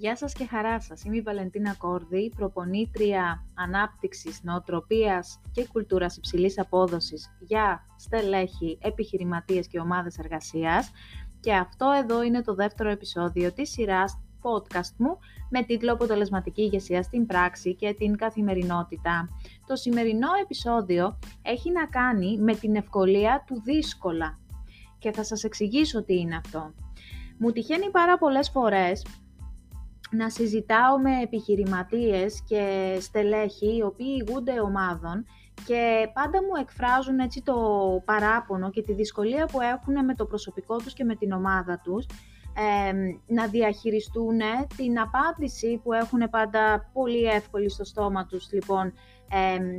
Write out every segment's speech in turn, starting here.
Γεια σας και χαρά σας. Είμαι η Βαλεντίνα Κόρδη, προπονήτρια ανάπτυξης, νοοτροπίας και κουλτούρας υψηλής απόδοσης για στελέχη, επιχειρηματίες και ομάδες εργασίας. Και αυτό εδώ είναι το δεύτερο επεισόδιο της σειράς podcast μου με τίτλο «Αποτελεσματική ηγεσία στην πράξη και την καθημερινότητα». Το σημερινό επεισόδιο έχει να κάνει με την ευκολία του δύσκολα και θα σας εξηγήσω τι είναι αυτό. Μου τυχαίνει πάρα πολλές φορές να συζητάω με επιχειρηματίες και στελέχη οι οποίοι ηγούνται ομάδων και πάντα μου εκφράζουν έτσι το παράπονο και τη δυσκολία που έχουν με το προσωπικό τους και με την ομάδα τους να διαχειριστούν την απάντηση που έχουν πάντα πολύ εύκολη στο στόμα τους λοιπόν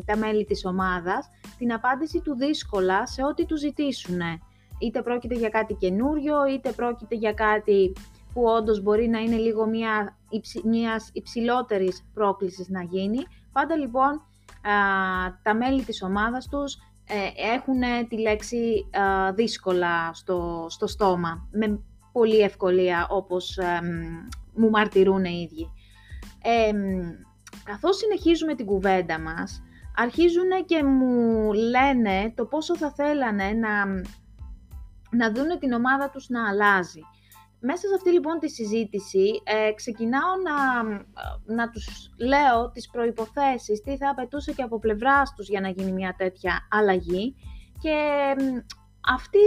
τα μέλη της ομάδας, την απάντηση του δύσκολα σε ό,τι τους ζητήσουν. Είτε πρόκειται για κάτι καινούριο, είτε πρόκειται για κάτι που όντως μπορεί να είναι λίγο μια, μιας υψηλότερης πρόκλησης να γίνει. Πάντα λοιπόν τα μέλη της ομάδας τους ε, έχουν τη λέξη δύσκολα στο, στο στόμα, με πολύ ευκολία όπως μου μαρτυρούν οι ίδιοι. Ε, καθώς συνεχίζουμε την κουβέντα μας, αρχίζουν και μου λένε το πόσο θα θέλανε να, να δούνε την ομάδα τους να αλλάζει. Μέσα σε αυτή λοιπόν τη συζήτηση ε, ξεκινάω να, να τους λέω τις προϋποθέσεις, τι θα απαιτούσε και από πλευράς τους για να γίνει μια τέτοια αλλαγή και αυτή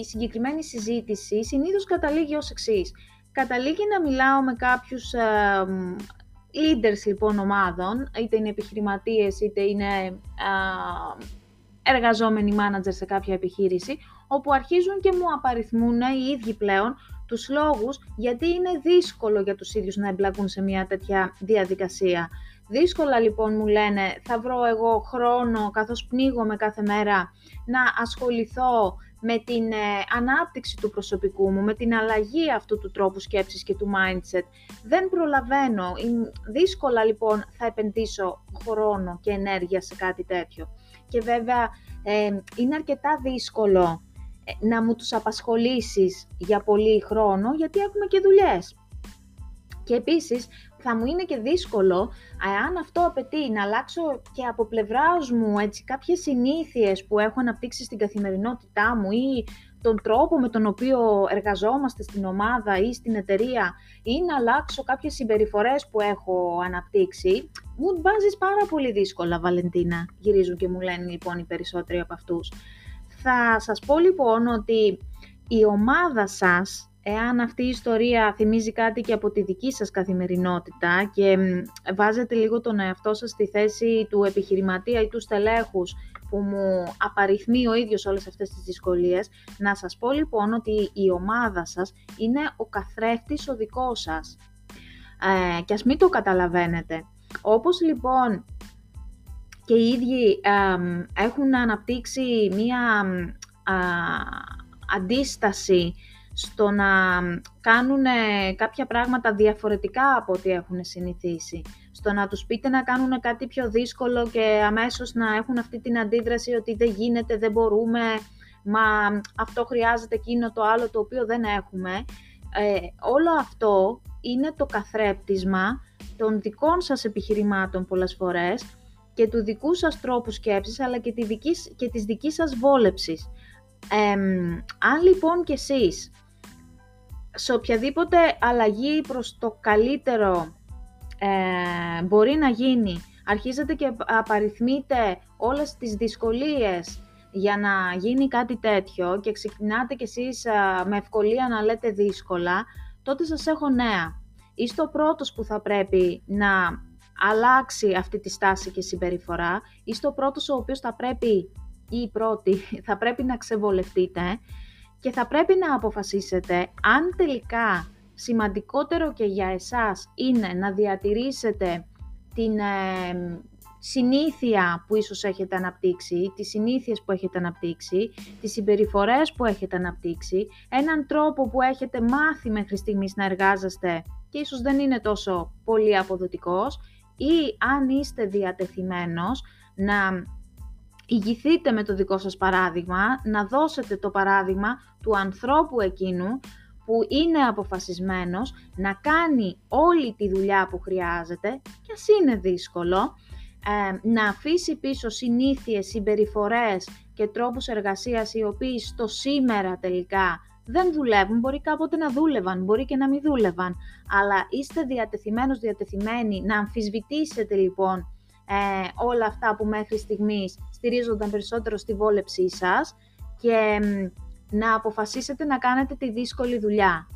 η συγκεκριμένη συζήτηση συνήθως καταλήγει ως εξής. Καταλήγει να μιλάω με κάποιους ε, leaders λοιπόν ομάδων, είτε είναι επιχειρηματίες είτε είναι ε, εργαζόμενοι manager σε κάποια επιχείρηση, όπου αρχίζουν και μου απαριθμούν οι ίδιοι πλέον τους λόγους γιατί είναι δύσκολο για τους ίδιους να εμπλακούν σε μια τέτοια διαδικασία. Δύσκολα λοιπόν μου λένε θα βρω εγώ χρόνο καθώς πνίγομαι κάθε μέρα να ασχοληθώ με την ε, ανάπτυξη του προσωπικού μου, με την αλλαγή αυτού του τρόπου σκέψης και του mindset. Δεν προλαβαίνω. Δύσκολα λοιπόν θα επενδύσω χρόνο και ενέργεια σε κάτι τέτοιο. Και βέβαια ε, είναι αρκετά δύσκολο ε, να μου τους απασχολήσεις για πολύ χρόνο γιατί έχουμε και δουλειές. Και επίσης θα μου είναι και δύσκολο αν αυτό απαιτεί να αλλάξω και από πλευράς μου έτσι, κάποιες συνήθειες που έχω αναπτύξει στην καθημερινότητά μου ή τον τρόπο με τον οποίο εργαζόμαστε στην ομάδα ή στην εταιρεία ή να αλλάξω κάποιες συμπεριφορές που έχω αναπτύξει, μου βάζεις πάρα πολύ δύσκολα, Βαλεντίνα, γυρίζουν και μου λένε λοιπόν οι περισσότεροι από αυτούς. Θα σας πω λοιπόν ότι η ομάδα σας εάν αυτή η ιστορία θυμίζει κάτι και από τη δική σας καθημερινότητα και βάζετε λίγο τον εαυτό σας στη θέση του επιχειρηματία ή του στελέχους που μου απαριθμεί ο ίδιος όλες αυτές τις δυσκολίες, να σας πω λοιπόν ότι η ομάδα σας είναι ο καθρέφτης ο δικός σας. Ε, και ας μην το καταλαβαίνετε. Όπως λοιπόν και οι ίδιοι έχουν αναπτύξει μία αντίσταση στο να κάνουν κάποια πράγματα διαφορετικά από ό,τι έχουν συνηθίσει. Στο να τους πείτε να κάνουν κάτι πιο δύσκολο και αμέσως να έχουν αυτή την αντίδραση ότι δεν γίνεται, δεν μπορούμε, μα αυτό χρειάζεται εκείνο το άλλο το οποίο δεν έχουμε. Ε, όλο αυτό είναι το καθρέπτισμα των δικών σας επιχειρημάτων πολλές φορές και του δικού σας τρόπους σκέψης αλλά και, τη δική, και της δικής σας βόλεψης. αν λοιπόν κι εσείς σε οποιαδήποτε αλλαγή προς το καλύτερο ε, μπορεί να γίνει, αρχίζετε και απαριθμείτε όλες τις δυσκολίες για να γίνει κάτι τέτοιο και ξεκινάτε κι εσείς ε, με ευκολία να λέτε δύσκολα, τότε σας έχω νέα. Είστε ο πρώτος που θα πρέπει να αλλάξει αυτή τη στάση και συμπεριφορά. Είστε ο πρώτος ο οποίος θα πρέπει ή η πρώτη θα πρέπει να ξεβολευτείτε και θα πρέπει να αποφασίσετε αν τελικά σημαντικότερο και για εσάς είναι να διατηρήσετε την ε, συνήθεια που ίσως έχετε αναπτύξει, τις συνήθειες που έχετε αναπτύξει, τις συμπεριφορές που έχετε αναπτύξει, έναν τρόπο που έχετε μάθει μέχρι στιγμής να εργάζεστε και ίσως δεν είναι τόσο πολύ αποδοτικός ή αν είστε διατεθειμένος να ηγηθείτε με το δικό σας παράδειγμα, να δώσετε το παράδειγμα του ανθρώπου εκείνου που είναι αποφασισμένος να κάνει όλη τη δουλειά που χρειάζεται και ας είναι δύσκολο, ε, να αφήσει πίσω συνήθειες, συμπεριφορές και τρόπους εργασίας οι οποίοι στο σήμερα τελικά δεν δουλεύουν, μπορεί κάποτε να δούλευαν, μπορεί και να μην δούλευαν, αλλά είστε διατεθειμένος, διατεθειμένοι να αμφισβητήσετε λοιπόν ε, όλα αυτά που μέχρι στιγμής στηρίζονταν περισσότερο στη βόλεψή σας και να αποφασίσετε να κάνετε τη δύσκολη δουλειά,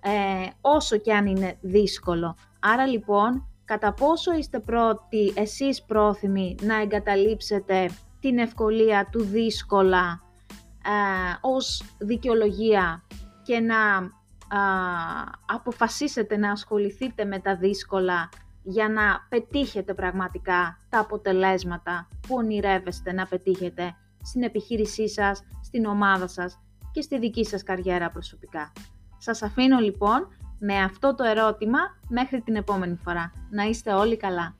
ε, όσο και αν είναι δύσκολο. Άρα λοιπόν, κατά πόσο είστε πρώτοι, εσείς πρόθυμοι να εγκαταλείψετε την ευκολία του δύσκολα ε, ως δικαιολογία και να αποφασίσετε να ασχοληθείτε με τα δύσκολα για να πετύχετε πραγματικά τα αποτελέσματα που ονειρεύεστε να πετύχετε στην επιχείρησή σας, στην ομάδα σας και στη δική σας καριέρα προσωπικά. Σας αφήνω λοιπόν με αυτό το ερώτημα μέχρι την επόμενη φορά. Να είστε όλοι καλά.